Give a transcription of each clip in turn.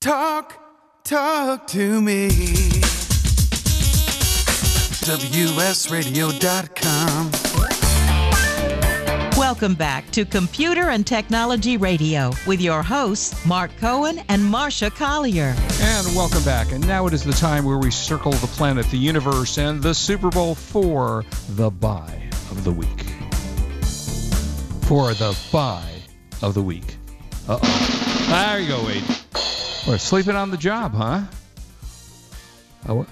Talk, talk to me. WSRadio.com. Welcome back to Computer and Technology Radio with your hosts, Mark Cohen and Marsha Collier. And welcome back. And now it is the time where we circle the planet, the universe, and the Super Bowl for the buy of the week. For the buy of the week. Uh oh. There you go, Wade. We're sleeping on the job, huh? Oh,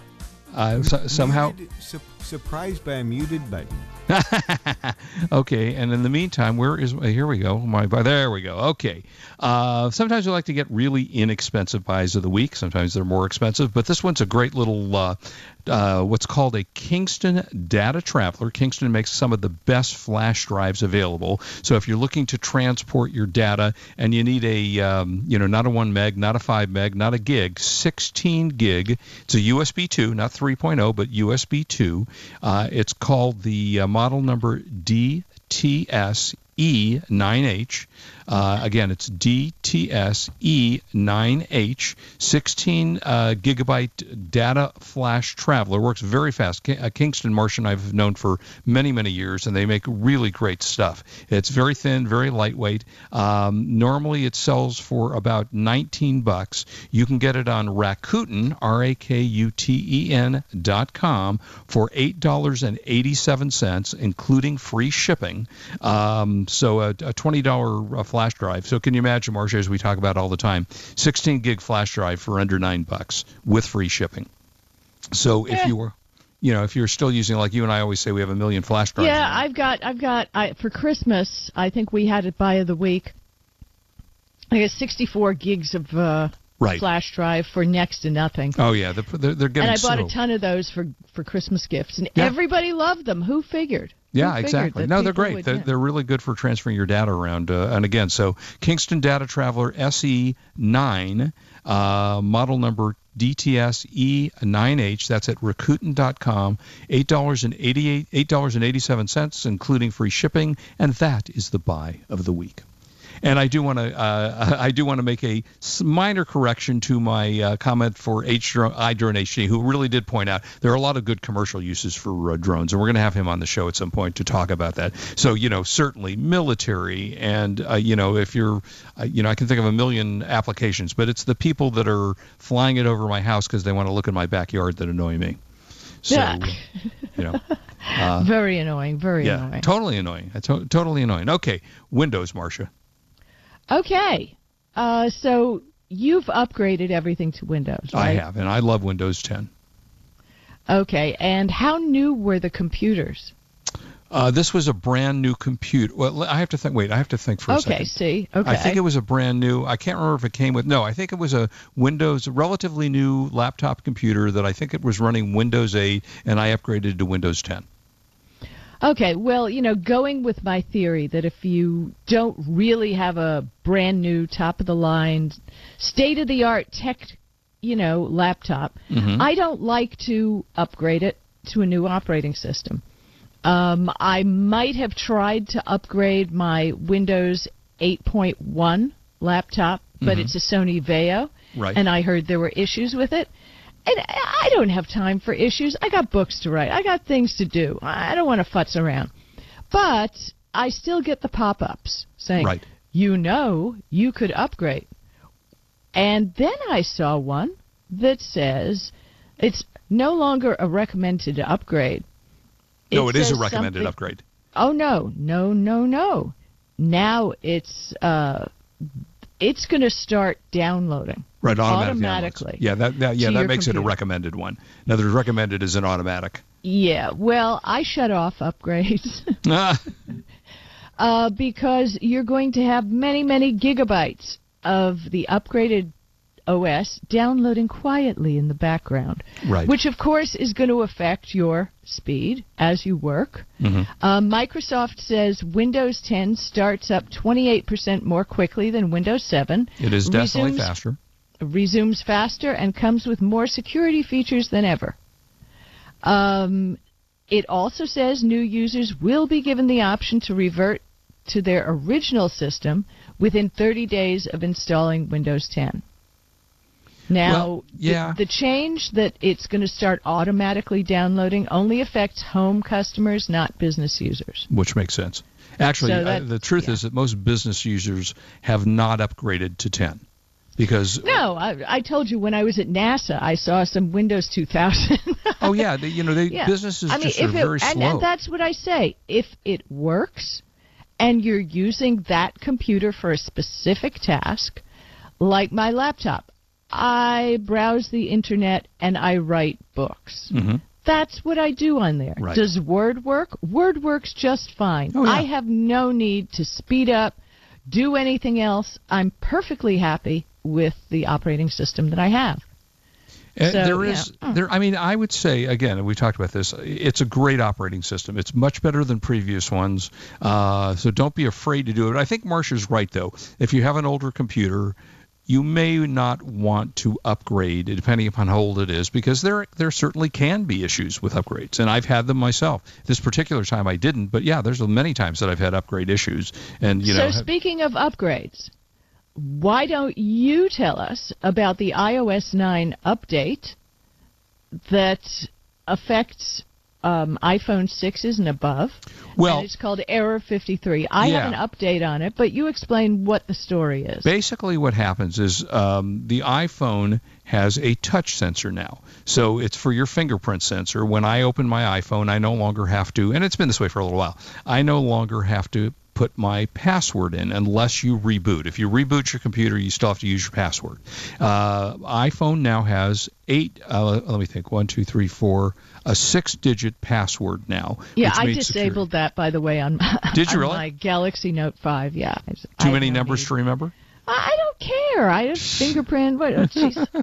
uh, so, somehow. Muted- su- surprised by a muted button. okay, and in the meantime, where is here we go? My there we go. Okay. Uh, sometimes we like to get really inexpensive buys of the week. Sometimes they're more expensive, but this one's a great little uh, uh, what's called a Kingston Data Traveler. Kingston makes some of the best flash drives available. So if you're looking to transport your data and you need a um, you know not a one meg, not a five meg, not a gig, 16 gig. It's a USB 2, not 3.0, but USB 2. Uh, it's called the uh, model number DTS E9H. Uh, again, it's DTS E9H, 16 uh, gigabyte data flash traveler. Works very fast. Ki- uh, Kingston Marsha I've known for many, many years, and they make really great stuff. It's very thin, very lightweight. Um, normally, it sells for about 19 bucks. You can get it on Rakuten, R-A-K-U-T-E-N dot com for eight dollars and eighty-seven cents, including free shipping. Um, so a, a twenty-dollar uh, flash drive. So can you imagine, Marsha, as we talk about all the time, 16 gig flash drive for under nine bucks with free shipping. So if you were, you know, if you're still using like you and I always say, we have a million flash drives. Yeah. I've got, I've got, I, for Christmas, I think we had it of the week. I got 64 gigs of uh, Right. flash drive for next to nothing. Oh yeah, they're, they're, they're getting and I bought so. a ton of those for for Christmas gifts, and Yeah. everybody loved them. Who figured? Yeah, exactly. No, they're great. They're, they're really good for transferring your data around. Uh, and again, so Kingston Data Traveler SE9, uh, model number DTS E9H. That's at Rakuten.com. Eight dollars and eighty-eight, eight dollars and eighty-seven cents, including free shipping. And that is the buy of the week. And I do want to uh, I do want to make a minor correction to my uh, comment for H iDrone HD, who really did point out there are a lot of good commercial uses for uh, drones, and we're going to have him on the show at some point to talk about that. So you know, certainly military, and uh, you know, if you're, uh, you know, I can think of a million applications, but it's the people that are flying it over my house because they want to look in my backyard that annoy me. So, Yeah. you know, uh, very annoying. Very yeah, annoying. totally annoying. Uh, to- totally annoying. Okay, Windows, Marsha. Okay, uh, so you've upgraded everything to Windows, I have, and I love Windows 10. Okay, and how new were the computers? Uh, this was a brand new computer. Well, I have to think. Wait, I have to think for a okay, second. see, okay. I think it was a brand new. I can't remember if it came with. No, I think it was a Windows, a relatively new laptop computer that I think it was running Windows 8, and I upgraded to Windows 10. Okay, well, you know, going with my theory that if you don't really have a brand new, top of the line, state of the art tech, you know, laptop, Mm-hmm. I don't like to upgrade it to a new operating system. Um, I might have tried to upgrade my Windows 8.1 laptop, but it's a Sony Vaio, Mm-hmm. Right. and I heard there were issues with it. And I don't have time for issues. I got books to write. I got things to do. I don't want to futz around. But I still get the pop-ups saying, Right. "You know, you could upgrade." And then I saw one that says it's no longer a recommended upgrade. no, it is a recommended upgrade. Oh no, no, no, no. Now it's uh, it's going to start downloading. Right, automatic automatically downloads. Yeah, that, that yeah that makes it a recommended one. In other words, recommended is an automatic. Yeah, well, I shut off upgrades Ah, uh, because you're going to have many, many gigabytes of the upgraded OS downloading quietly in the background, Right. which of course is going to affect your speed as you work. Mm-hmm. Uh, Microsoft says Windows 10 starts up 28% more quickly than Windows 7. it is definitely resumes- faster. resumes faster and comes with more security features than ever. Um, it also says new users will be given the option to revert to their original system within 30 days of installing Windows 10. Now, Well, yeah. the, the change that it's going to start automatically downloading only affects home customers, not business users. which makes sense. Actually, So uh, that- the truth yeah. is that most business users have not upgraded to 10 because No, I, I told you when I was at NASA, I saw some Windows 2000. oh yeah, they, you know, they Yeah. businesses I mean, just are if it, very and, slow. and that's what I say. If it works, and you're using that computer for a specific task, like my laptop, I browse the internet and I write books. Mhm. That's what I do on there. Right. Does Word work? Word works just fine. Oh, yeah. I have no need to speed up, do anything else. I'm perfectly happy with the operating system that I have. Uh, So, there yeah. is Mm. there. I mean, I would say again, we talked about this. It's a great operating system. It's much better than previous ones. Uh, so don't be afraid to do it. I think Marsha's right though. If you have an older computer, you may not want to upgrade, depending upon how old it is, because there there certainly can be issues with upgrades, and I've had them myself. This particular time I didn't, but yeah, there's many times that I've had upgrade issues, and you so know. speaking of upgrades, why don't you tell us about the iOS 9 update that affects um, iPhone 6s and above? Well- and it's called Error 53. I Yeah. have an update on it, but you explain what the story is. Basically, what happens is um, the iPhone has a touch sensor now. So it's for your fingerprint sensor. When I open my iPhone, I no longer have to, and it's been this way for a little while, I no longer have to put my password in unless you reboot. If you reboot your computer, you still have to use your password. Uh, iPhone now has eight, uh, let me think, one, two, three, four, a six digit password now. yeah, I disabled security- that, by the way, on, my- Did you on really? my Galaxy Note 5. Yeah. I- I Too have many numbers need. to remember? I I don't care. I have fingerprint. What? oh.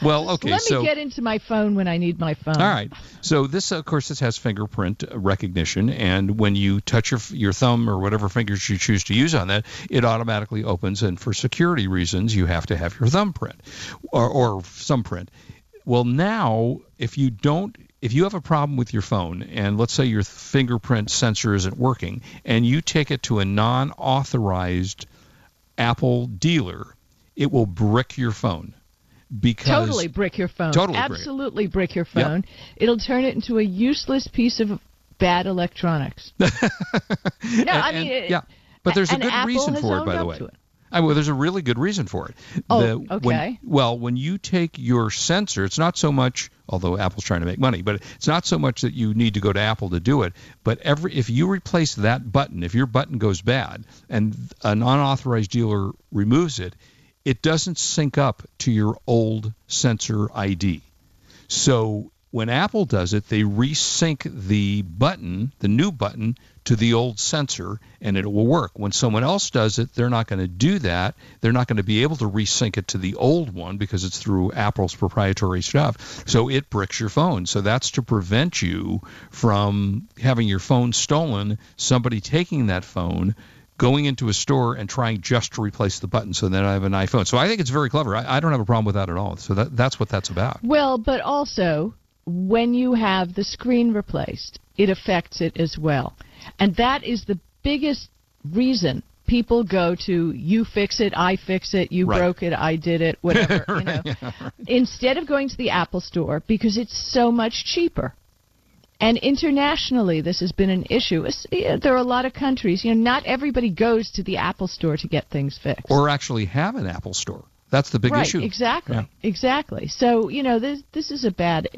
Well, okay. Let so me get into my phone when I need my phone. All right. So this, of course, this has fingerprint recognition, and when you touch your your thumb or whatever fingers you choose to use on that, it automatically opens. And for security reasons, you have to have your thumbprint or or thumbprint. Well, now if you don't, if you have a problem with your phone, and let's say your fingerprint sensor isn't working, and you take it to a non-authorized Apple dealer, it will brick your phone. Because Totally brick your phone. Totally brick. Absolutely brick your Yep. phone. It'll turn it into a useless piece of bad electronics. no, And- I and- mean, it- yeah, but there's a good Apple reason for it, by the way. I, well, there's a really good reason for it. Oh, The- when- okay. well, when you take your sensor, it's not so much, although Apple's trying to make money, but it's not so much that you need to go to Apple to do it. But every if you replace that button, if your button goes bad and an unauthorized dealer removes it, it doesn't sync up to your old sensor ID. So when Apple does it, they resync the button, the new button, to the old sensor, and it will work. When someone else does it, they're not going to do that. They're not going to be able to resync it to the old one because it's through Apple's proprietary stuff. So it bricks your phone. So that's to prevent you from having your phone stolen, somebody taking that phone, going into a store and trying just to replace the button so then I have an iPhone. So I think it's very clever. I, I don't have a problem with that at all. So that, that's what that's about. Well, but also when you have the screen replaced, it affects it as well. And that is the biggest reason people go to you fix it, I fix it, you Right. broke it, I did it, whatever, you know. Instead of going to the Apple store because it's so much cheaper. And internationally, this has been an issue. There are a lot of countries, you know, not everybody goes to the Apple store to get things fixed. Or actually have an Apple store. That's the big right, issue. exactly, Yeah. exactly. So you know, this this is a bad,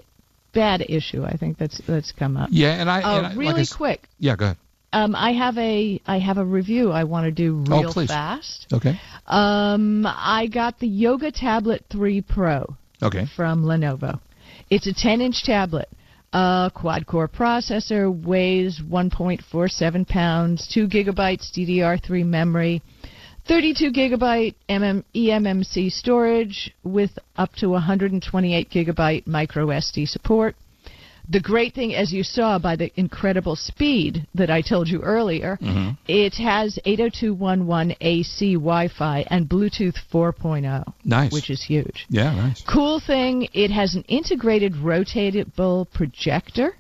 bad issue. I think that's that's come up. Yeah, and I, Uh, and I like really quick, Yeah, go ahead. um, I have a I have a review I want to do Oh, real please. fast. Okay. Um, I got the Yoga Tablet 3 Pro Okay. from Lenovo. It's a 10-inch tablet. Uh, quad-core processor, weighs 1.47 pounds, 2 gigabytes DDR3 memory, 32 gigabyte MM, eMMC storage with up to 128 gigabyte micro SD support. The great thing, as you saw by the incredible speed that I told you earlier, it has 802.11 AC Wi-Fi and Bluetooth 4.0, Nice. which is huge. yeah, nice. Cool thing, it has an integrated rotatable projector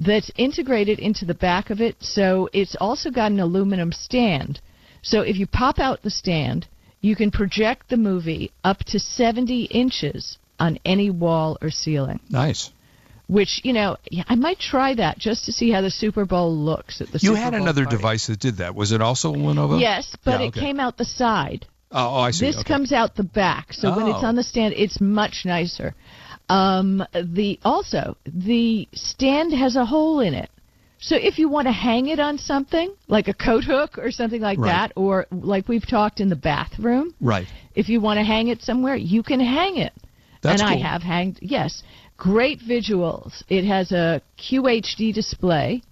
that's integrated into the back of it, so it's also got an aluminum stand. So if you pop out the stand, You can project the movie up to 70 inches on any wall or ceiling. Nice. Which you know, yeah, I might try that just to see how the Super Bowl looks at the. You Super had Bowl another party. device that did that. Was it also a Lenovo? Yes, but Yeah, it came out the side. Oh, oh, I see. This okay. comes out the back, so when it's Oh. on the stand, it's much nicer. Um, the also the stand has a hole in it, so if you want to hang it on something like a coat hook or something like Right. that, or like we've talked in the bathroom, Right. if you want to hang it somewhere, you can hang it. That's and I have hanged. Yes, great visuals. It has a QHD display,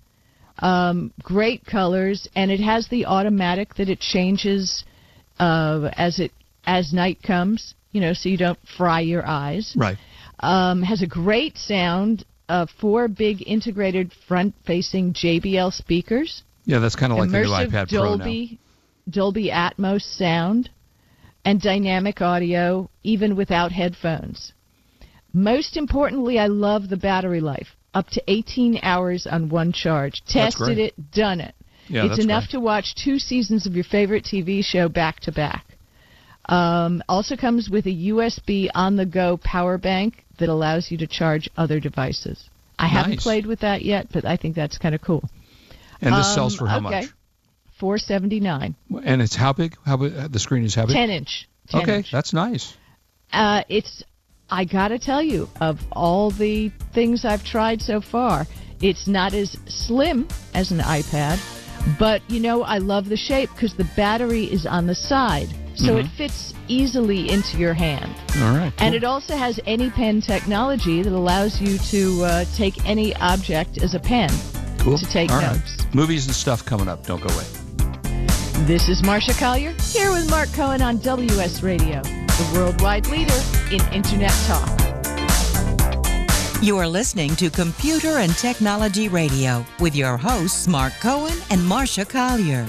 um, great colors, and it has the automatic that it changes uh, as it as night comes. You know, so you don't fry your eyes. Right. Um, has a great sound. Uh, four big integrated front-facing JBL speakers Yeah, that's kind of like the new iPad Pro now. Dolby Dolby Atmos sound and dynamic audio even without headphones. Most importantly, I love the battery life. Up to 18 hours on one charge. Tested it, done it. Yeah, it's enough great. to watch two seasons of your favorite TV show back to back. Um, also comes with a USB on the go power bank that allows you to charge other devices. I haven't played with that yet, but I think that's kind of cool. And this Um, sells for how okay. much? 479 And it's how big? How big? The screen is how big? 10 inch. 10 okay, inch. that's nice. Uh, it's, I gotta tell you, of all the things I've tried so far, it's not as slim as an iPad, but you know, I love the shape because the battery is on the side, so it fits easily into your hand. All right. And it also has AnyPen technology that allows you to uh, take any object as a pen cool. to take All right. notes. Movies and stuff coming up. Don't go away. This is Marsha Collier here with Mark Cohen on WS Radio, the worldwide leader in Internet talk. You are listening to Computer and Technology Radio with your hosts, Mark Cohen and Marsha Collier.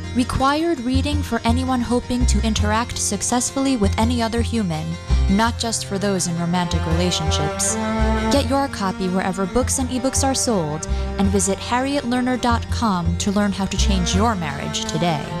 required reading for anyone hoping to interact successfully with any other human, not just for those in romantic relationships. Get your copy wherever books and ebooks are sold and visit harrietlerner.com to learn how to change your marriage today.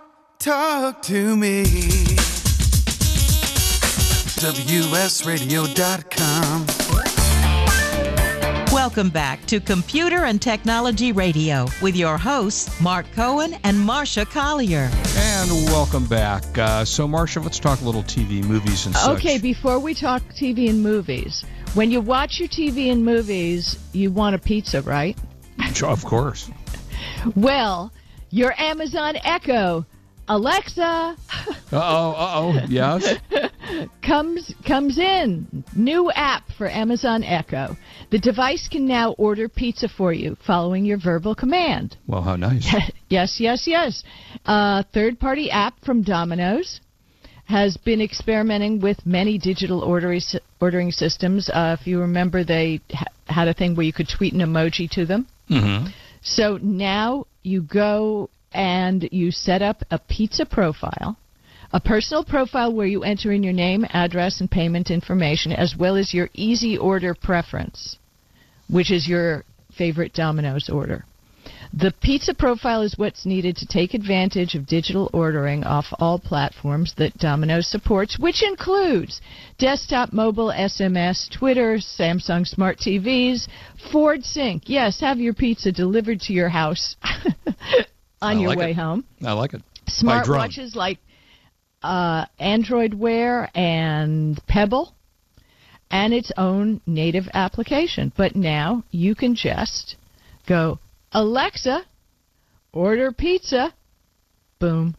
talk to me. WSRadio.com. Welcome back to Computer and Technology Radio with your hosts, Mark Cohen and Marsha Collier. And welcome back. Uh, so, Marsha, let's talk a little TV, movies, and such. Okay, before we talk TV and movies, when you watch your TV and movies, you want a pizza, right? Of course. Well, your Amazon Echo, Alexa, Uh oh, uh oh, yes. comes comes in. New app for Amazon Echo. The device can now order pizza for you following your verbal command. Well, how nice. yes, yes, yes. Uh, third party app from Domino's has been experimenting with many digital ordering, ordering systems. Uh, if you remember, they ha- had a thing where you could tweet an emoji to them. Mm-hmm. So now you go and you set up a pizza profile, a personal profile where you enter in your name, address, and payment information, as well as your easy order preference, which is your favorite Domino's order. The pizza profile is what's needed to take advantage of digital ordering off all platforms that Domino's supports, which includes desktop, mobile, SMS, Twitter, Samsung Smart TVs, Ford Sync. Yes, have your pizza delivered to your house on I your like way it. home. I like it. Smart watches like uh, Android Wear and Pebble, and its own native application. But now you can just go, Alexa, order pizza. Boom.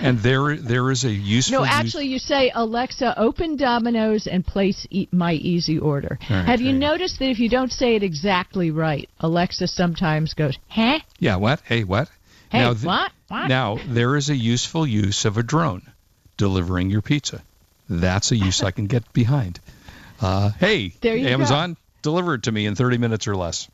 And there, there is a useful. No, use- actually, you say, Alexa, open Domino's and place e- my easy order. Have you noticed that if you don't say it exactly right, Alexa sometimes goes, huh? Yeah. What? Hey, what? Hey, now, th- what? What? Now there is a useful use of a drone delivering your pizza. That's a use I can get behind. Uh, hey, There you go. Amazon, deliver it to me in 30 minutes or less.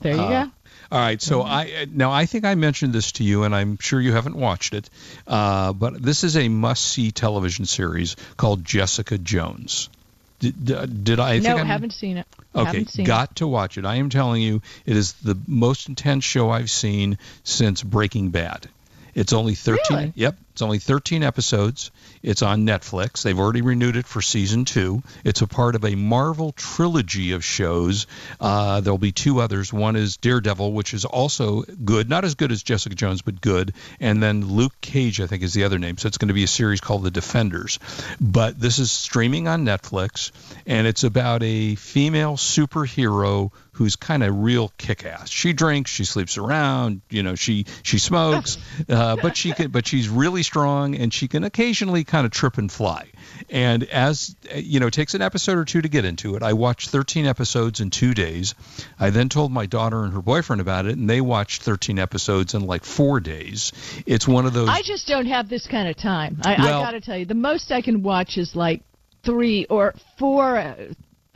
There you Uh, go. All right, so I uh, now I think I mentioned this to you, and I'm sure you haven't watched it, uh, but this is a must-see television series called Jessica Jones. Did, did, I? I no, think I'm- haven't seen it. Okay, seen got to watch it. I am telling you, it is the most intense show I've seen since Breaking Bad. It's only 13. Really? Yep, it's only 13 episodes. It's on Netflix. They've already renewed it for season two. It's a part of a Marvel trilogy of shows. Uh, there'll be two others. One is Daredevil, which is also good, not as good as Jessica Jones, but good. And then Luke Cage, I think, is the other name. So it's going to be a series called The Defenders. But this is streaming on Netflix, and it's about a female superhero who's kind of real kick-ass. She drinks, she sleeps around, you know, she she smokes, uh, but she can, but she's really strong, and she can occasionally kind of trip and fly. And as you know, it takes an episode or two to get into it. I watched 13 episodes in two days. I then told my daughter and her boyfriend about it, and they watched 13 episodes in like four days. It's one of those. I just don't have this kind of time. I, Well- I got to tell you, the most I can watch is like three or four uh,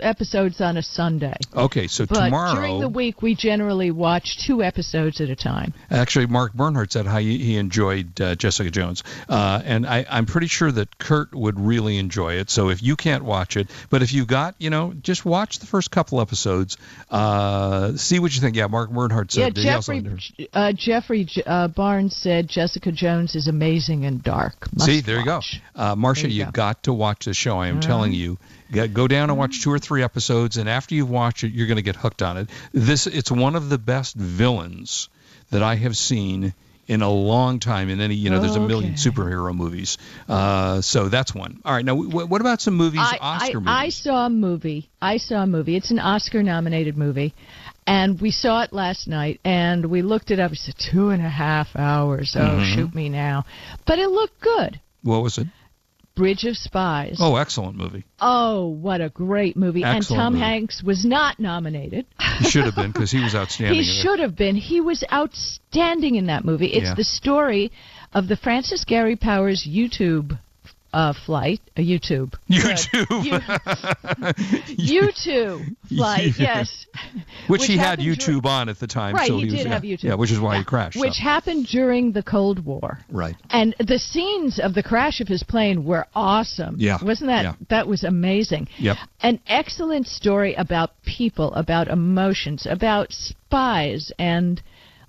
episodes on a Sunday. Okay, so But tomorrow. during the week, we generally watch two episodes at a time. Actually, Mark Bernhardt said how he, enjoyed uh, Jessica Jones, uh, and I, I'm pretty sure that Kurt would really enjoy it. So if you can't watch it, but if you got, you know, just watch the first couple episodes, uh, see what you think. Yeah, Mark Bernhardt said also Jeffrey uh, Jeffrey uh, Barnes said Jessica Jones is amazing and dark. Must See, there you go. Uh, Marsha, you you go. got to watch the show. I am All telling right. you. Go- down and watch two or three episodes, and after you've watched it, you're going to get hooked on it. This it's one of the best villains that I have seen in a long time in any you know there's a million Okay. superhero movies uh, so that's one all right now w- what about some movies I, oscar I, movies I saw a movie. I saw a movie. It's an Oscar-nominated movie, and we saw it last night. And we looked it up. It's two and a half hours. Oh, Mhm. shoot me now! But it looked good. what was it Bridge of Spies. Oh, excellent movie. Oh, what a great movie! and Tom movie. Hanks was not nominated. He should have been because he was outstanding. He in it. should have been. He was outstanding in that movie. It's Yeah. the story of the Francis Gary Powers YouTube uh, flight. A YouTube. YouTube. YouTube flight. Yes. which, he had dur- YouTube on at the time. Right, so he was, did yeah, have YouTube. Yeah, which is why he crashed. so. Which happened during the Cold War. Right. And the scenes of the crash of his plane were awesome. Yeah, Wasn't that yeah. that was amazing. Yep. An excellent story about people, about emotions, about spies and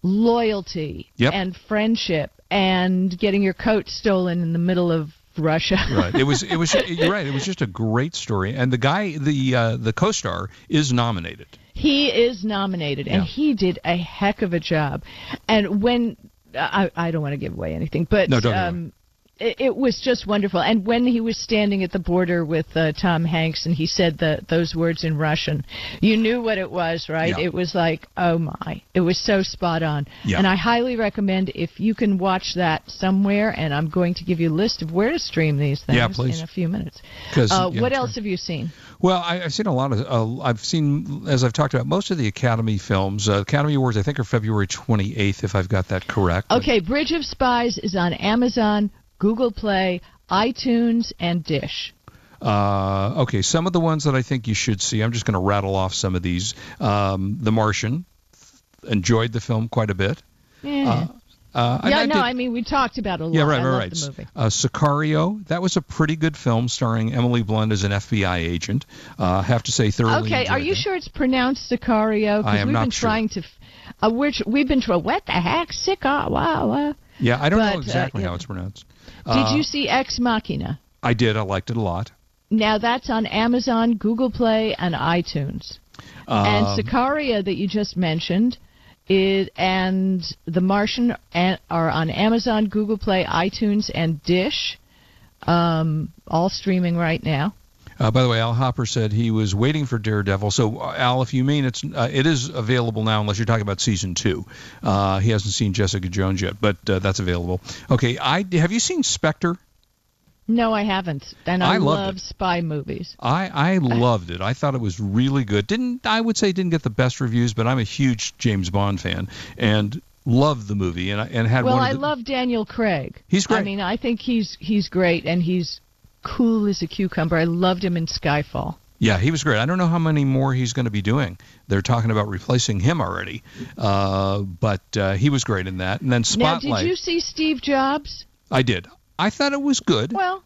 loyalty Yep. and friendship and getting your coat stolen in the middle of Russia. right. It was. It was. You're right. It was just a great story. And the guy, the uh, the co-star, is nominated. He is nominated, and he did a heck of a job. And when I, I don't want to give away anything, but No, don't um, it, it was just wonderful. And when he was standing at the border with uh, Tom Hanks, and he said the those words in Russian, you knew what it was, right? Yeah. It was like, oh my, it was so spot on. Yeah. And I highly recommend if you can watch that somewhere. And I'm going to give you a list of where to stream these things Yeah, in a few minutes. uh, yeah, what else have you seen? Well, I, I've seen a lot of. Uh, I've seen, as I've talked about, most of the Academy films. Uh, Academy Awards, I think, are February 28th, if I've got that correct. Okay, Bridge of Spies is on Amazon, Google Play, iTunes, and Dish. Uh, okay, some of the ones that I think you should see. I'm just going to rattle off some of these. Um, the Martian. Enjoyed the film quite a bit. Yeah. Uh, and yeah, I no, did- I mean we talked about it a lot. Yeah, right, I right, right. The movie. Uh, Sicario, that was a pretty good film starring Emily Blunt as an FBI agent. Uh, I have to say, thoroughly. Okay, are you it. sure it's pronounced Sicario? I am we've not been sure. trying to. Uh, we're, we've been trying. What the heck? Sicario? Wow, wow. Yeah, I don't But, know uh, exactly yeah. how it's pronounced. Did Uh, you see Ex Machina? I did. I liked it a lot. Now that's on Amazon, Google Play, and iTunes. and Um, Sicaria that you just mentioned is and The Martian are on Amazon, Google Play, iTunes, and Dish. Um, all streaming right now. Uh, by the way, Al Hopper said he was waiting for Daredevil. So, uh, Al, if you mean it's uh, it is available now, unless you're talking about season two. Uh, he hasn't seen Jessica Jones yet, but uh, that's available. Okay, I have you seen Spectre? No, I haven't. And I, I love spy movies. I I loved it. I thought it was really good. Didn't I would say didn't get the best reviews, but I'm a huge James Bond fan and loved the movie and I- and had well, one I of the, love Daniel Craig. He's great. I mean, I think he's he's great, and he's cool as a cucumber. I loved him in Skyfall. Yeah, he was great. I don't know how many more he's going to be doing. They're talking about replacing him already, uh, but uh, he was great in that. And then Now, Spotlight, did you see Steve Jobs? I did. I thought it was good. Well,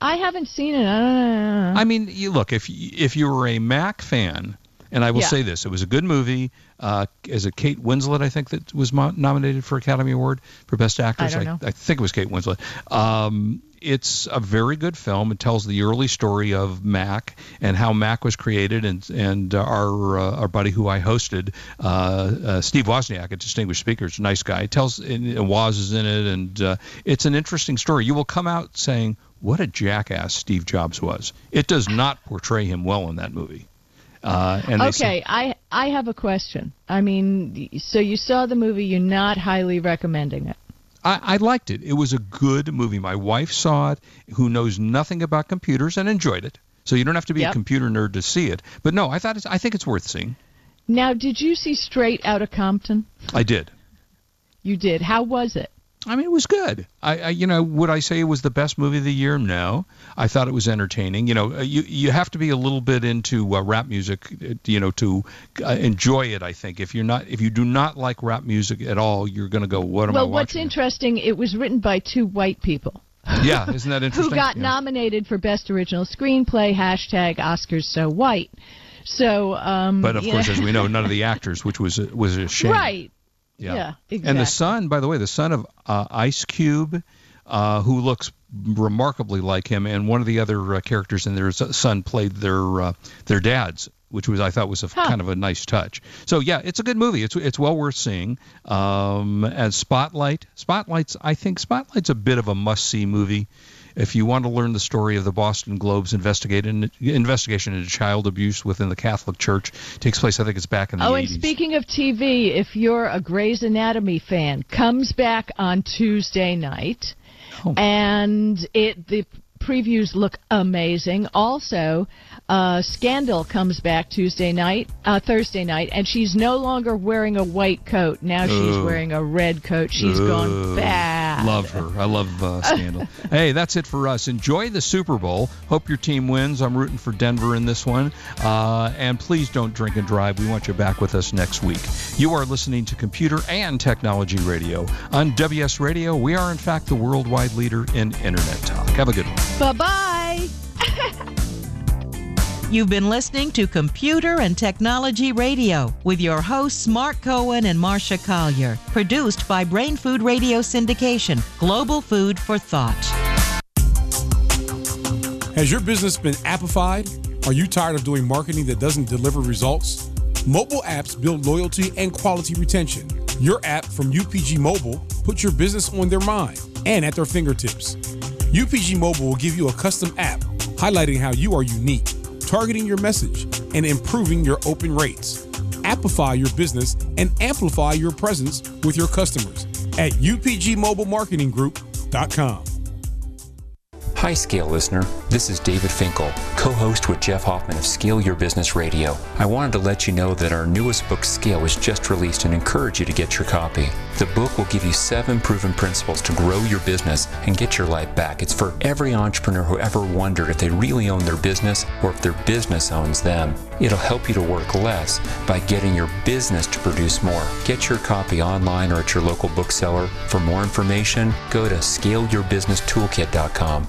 I haven't seen it. Uh, I mean, you look if you, if you were a Mac fan, and I will Yeah. say this, it was a good movie. Uh, is it Kate Winslet? I think that was mo- nominated for Academy Award for Best Actress. don't know. I, think it was Kate Winslet. Um, it's a very good film. It tells the early story of Mac and how Mac was created, and and uh, our uh, our buddy who I hosted, uh, uh, Steve Wozniak, a distinguished speaker, is a nice guy. It tells and Woz is in it, and uh, it's an interesting story. You will come out saying, "What a jackass Steve Jobs was." It does not portray him well in that movie. Uh, they say- okay, I I have a question. I mean, so you saw the movie. You're not highly recommending it. I, I liked it. It was a good movie. My wife saw it, who knows nothing about computers, and enjoyed it. So you don't have to be Yep. a computer nerd to see it. But no, I thought it's, I think it's worth seeing. Now, did you see Straight Outta Compton? I did. You did. How was it? I mean, it was good. I, I, you know, would I say it was the best movie of the year? No. I thought it was entertaining. You know, uh, you you have to be a little bit into uh, rap music, uh, you know, to uh, enjoy it. I think if you're not, if you do not like rap music at all, you're going to go, what am I well, what's interesting, it was written by two white people. yeah, isn't that interesting? who got Yeah. nominated for Best Original Screenplay, hashtag Oscars So White. So, um, But of course, know- as we know, none of the actors, which was a, was a shame. Right. Yeah. Yeah, And the son, by the way, the son of uh, Ice Cube, uh, who looks remarkably like him, and one of the other uh, characters in their s- son played their uh, their dads, which was I thought was a kind of a nice touch. So yeah, it's a good movie. It's it's well worth seeing. Um, and Spotlight, Spotlight's I think Spotlight's a bit of a must see movie. If you want to learn the story of the Boston Globe's investigation investigation into child abuse within the Catholic Church, takes place I think it's back in the Oh, 80s. and speaking of TV, if you're a Grey's Anatomy fan, comes back on Tuesday night, Oh. and it the previews look amazing. Also, uh, Scandal comes back Tuesday night, uh, Thursday night, and she's no longer wearing a white coat. Now she's wearing a red coat. She's gone bad. Love her. I love uh, Scandal. hey, that's it for us. Enjoy the Super Bowl. Hope your team wins. I'm rooting for Denver in this one. Uh, and please don't drink and drive. We want you back with us next week. You are listening to Computer and Technology Radio. On WS Radio, we are, in fact, the worldwide leader in Internet talk. Have a good one. Bye bye. You've been listening to Computer and Technology Radio with your hosts Mark Cohen and Marsha Collier. Produced by Brain Food Radio Syndication, Global Food for Thought. Has your business been appified? Are you tired of doing marketing that doesn't deliver results? Mobile apps build loyalty and quality retention. Your app from UPG Mobile puts your business on their mind and at their fingertips. UPG Mobile will give you a custom app highlighting how you are unique, targeting your message, and improving your open rates. Appify your business and amplify your presence with your customers at upgmobilemarketinggroup.com. Hi, Scale listener. This is David Finkel, co host with Jeff Hoffman of Scale Your Business Radio. I wanted to let you know that our newest book, Scale, was just released and encourage you to get your copy. The book will give you seven proven principles to grow your business and get your life back. It's for every entrepreneur who ever wondered if they really own their business or if their business owns them. It'll help you to work less by getting your business to produce more. Get your copy online or at your local bookseller. For more information, go to scaleyourbusinesstoolkit.com.